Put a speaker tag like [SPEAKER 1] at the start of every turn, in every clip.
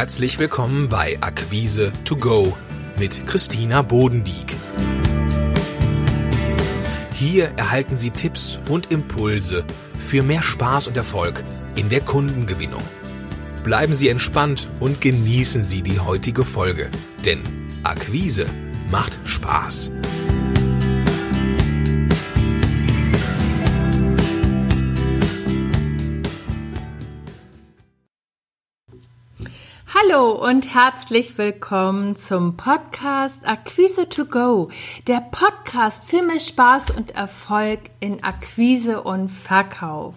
[SPEAKER 1] Herzlich willkommen bei Akquise to go mit Christina Bodendieck. Hier erhalten Sie Tipps und Impulse für mehr Spaß und Erfolg in der Kundengewinnung. Bleiben Sie entspannt und genießen Sie die heutige Folge, denn Akquise macht Spaß.
[SPEAKER 2] Hallo und herzlich willkommen zum Podcast Akquise to Go, der Podcast für mehr Spaß und Erfolg in Akquise und Verkauf.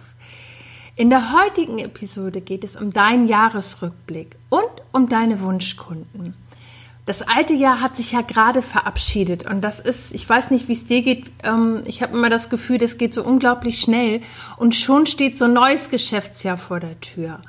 [SPEAKER 2] In der heutigen Episode geht es um deinen Jahresrückblick und um deine Wunschkunden. Das alte Jahr hat sich ja gerade verabschiedet und das ist, ich weiß nicht, wie es dir geht, ähm, ich habe immer das Gefühl, das geht so unglaublich schnell und schon steht so ein neues Geschäftsjahr vor der Tür.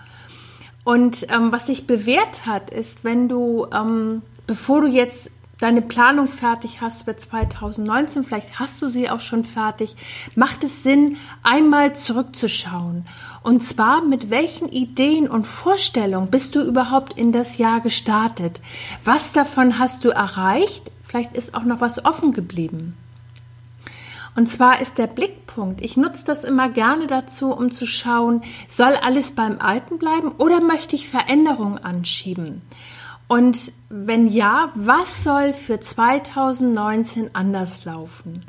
[SPEAKER 2] Und ähm, was sich bewährt hat, ist, wenn du, ähm, bevor du jetzt deine Planung fertig hast für 2019, vielleicht hast du sie auch schon fertig, macht es Sinn, einmal zurückzuschauen. Und zwar, mit welchen Ideen und Vorstellungen bist du überhaupt in das Jahr gestartet? Was davon hast du erreicht? Vielleicht ist auch noch was offen geblieben. Und zwar ist der Blickpunkt, ich nutze das immer gerne dazu, um zu schauen, soll alles beim Alten bleiben oder möchte ich Veränderungen anschieben? Und wenn ja, was soll für 2019 anders laufen?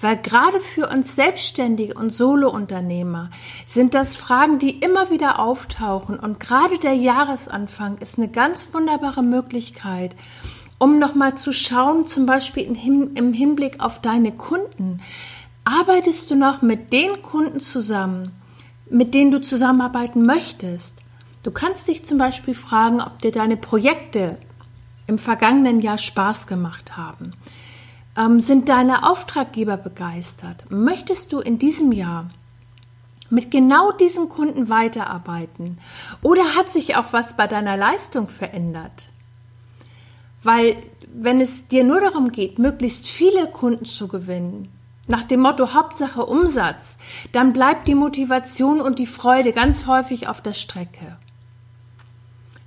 [SPEAKER 2] Weil gerade für uns Selbstständige und Solounternehmer sind das Fragen, die immer wieder auftauchen. Und gerade der Jahresanfang ist eine ganz wunderbare Möglichkeit, um nochmal zu schauen, zum Beispiel im Hinblick auf deine Kunden. Arbeitest du noch mit den Kunden zusammen, mit denen du zusammenarbeiten möchtest? Du kannst dich zum Beispiel fragen, ob dir deine Projekte im vergangenen Jahr Spaß gemacht haben. Ähm, sind deine Auftraggeber begeistert? Möchtest du in diesem Jahr mit genau diesen Kunden weiterarbeiten? Oder hat sich auch was bei deiner Leistung verändert? Weil wenn es dir nur darum geht, möglichst viele Kunden zu gewinnen, nach dem Motto Hauptsache Umsatz, dann bleibt die Motivation und die Freude ganz häufig auf der Strecke.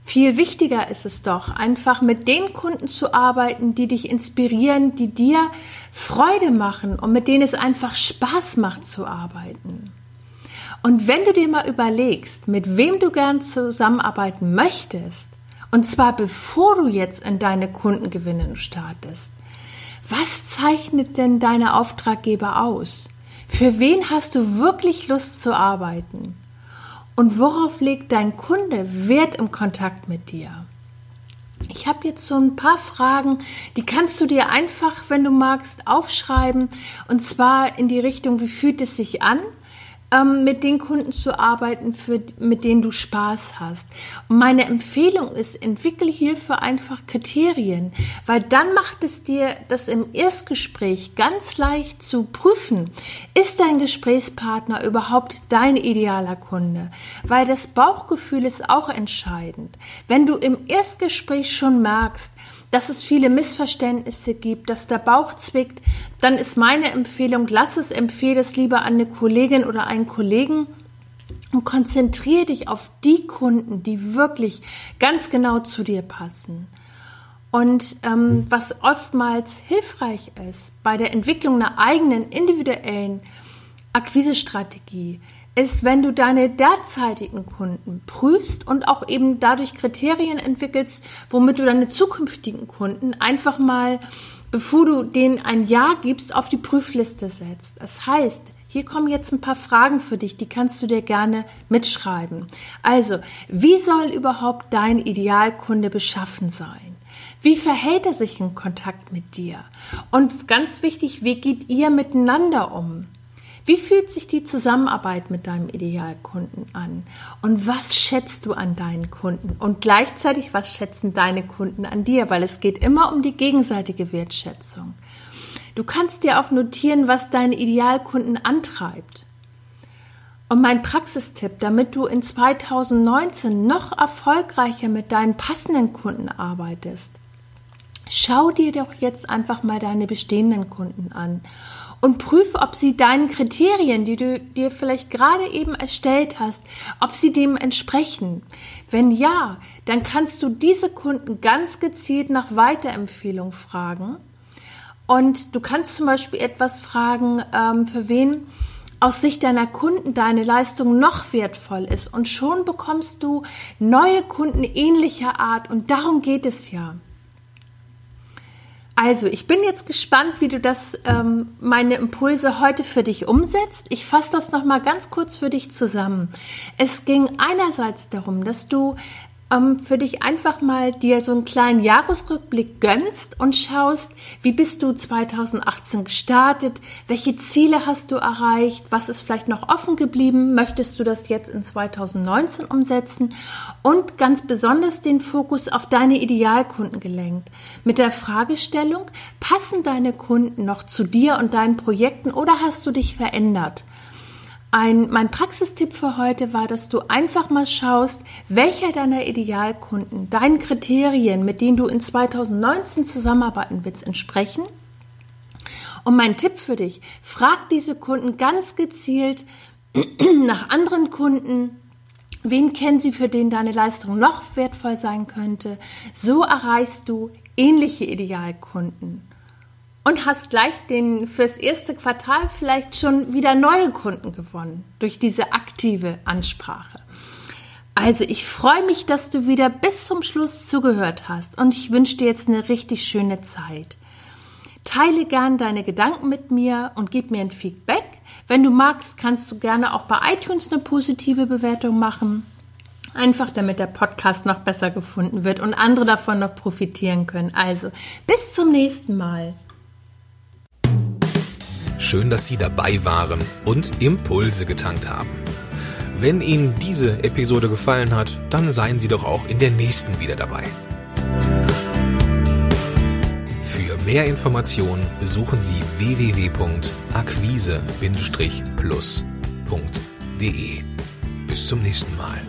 [SPEAKER 2] Viel wichtiger ist es doch, einfach mit den Kunden zu arbeiten, die dich inspirieren, die dir Freude machen und mit denen es einfach Spaß macht zu arbeiten. Und wenn du dir mal überlegst, mit wem du gern zusammenarbeiten möchtest, und zwar bevor du jetzt in deine Kundengewinnung startest. Was zeichnet denn deine Auftraggeber aus? Für wen hast du wirklich Lust zu arbeiten? Und worauf legt dein Kunde Wert im Kontakt mit dir? Ich habe jetzt so ein paar Fragen, die kannst du dir einfach, wenn du magst, aufschreiben. Und zwar in die Richtung, wie fühlt es sich an? Ähm, mit den Kunden zu arbeiten, für, mit denen du Spaß hast. Und meine Empfehlung ist, entwickle hierfür einfach Kriterien, weil dann macht es dir das im Erstgespräch ganz leicht zu prüfen, ist dein Gesprächspartner überhaupt dein idealer Kunde? Weil das Bauchgefühl ist auch entscheidend. Wenn du im Erstgespräch schon merkst, dass es viele Missverständnisse gibt, dass der Bauch zwickt, dann ist meine Empfehlung, lass es, empfehle es lieber an eine Kollegin oder einen Kollegen und konzentriere dich auf die Kunden, die wirklich ganz genau zu dir passen. Und ähm, was oftmals hilfreich ist bei der Entwicklung einer eigenen individuellen Akquisestrategie, ist, wenn du deine derzeitigen Kunden prüfst und auch eben dadurch Kriterien entwickelst, womit du deine zukünftigen Kunden einfach mal, bevor du denen ein Ja gibst, auf die Prüfliste setzt. Das heißt, hier kommen jetzt ein paar Fragen für dich, die kannst du dir gerne mitschreiben. Also, wie soll überhaupt dein Idealkunde beschaffen sein? Wie verhält er sich in Kontakt mit dir? Und ganz wichtig, wie geht ihr miteinander um? Wie fühlt sich die Zusammenarbeit mit deinem Idealkunden an? Und was schätzt du an deinen Kunden? Und gleichzeitig, was schätzen deine Kunden an dir? Weil es geht immer um die gegenseitige Wertschätzung. Du kannst dir auch notieren, was deine Idealkunden antreibt. Und mein Praxistipp, damit du in 2019 noch erfolgreicher mit deinen passenden Kunden arbeitest, schau dir doch jetzt einfach mal deine bestehenden Kunden an und prüfe, ob sie deinen Kriterien, die du dir vielleicht gerade eben erstellt hast, ob sie dem entsprechen. Wenn ja, dann kannst du diese Kunden ganz gezielt nach Weiterempfehlung fragen. Und du kannst zum Beispiel etwas fragen, ähm, für wen aus Sicht deiner Kunden deine Leistung noch wertvoll ist. Und schon bekommst du neue Kunden ähnlicher Art. Und darum geht es ja. Also, ich bin jetzt gespannt, wie du das, ähm, meine Impulse heute für dich umsetzt. Ich fasse das nochmal ganz kurz für dich zusammen. Es ging einerseits darum, dass du ähm, für dich einfach mal dir so einen kleinen Jahresrückblick gönnst und schaust, wie bist du 2018 gestartet, welche Ziele hast du erreicht, was ist vielleicht noch offen geblieben, möchtest du das jetzt in 2019 umsetzen und ganz besonders den Fokus auf deine Idealkunden gelenkt. Mit der Fragestellung, passen deine Kunden noch zu dir und deinen Projekten oder hast du dich verändert? Ein, mein Praxistipp für heute war, dass du einfach mal schaust, welcher deiner Idealkunden deinen Kriterien, mit denen du in 2019 zusammenarbeiten willst, entsprechen. Und mein Tipp für dich, frag diese Kunden ganz gezielt nach anderen Kunden, Wen kennen Sie, für den deine Leistung noch wertvoll sein könnte? So erreichst du ähnliche Idealkunden und hast gleich den fürs erste Quartal vielleicht schon wieder neue Kunden gewonnen durch diese aktive Ansprache. Also ich freue mich, dass du wieder bis zum Schluss zugehört hast und ich wünsche dir jetzt eine richtig schöne Zeit. Teile gern deine Gedanken mit mir und gib mir ein Feedback. Wenn du magst, kannst du gerne auch bei iTunes eine positive Bewertung machen. Einfach damit der Podcast noch besser gefunden wird und andere davon noch profitieren können. Also, bis zum nächsten Mal.
[SPEAKER 1] Schön, dass Sie dabei waren und Impulse getankt haben. Wenn Ihnen diese Episode gefallen hat, dann seien Sie doch auch in der nächsten wieder dabei. Für mehr Informationen besuchen Sie www.akquise-plus.de. Bis zum nächsten Mal.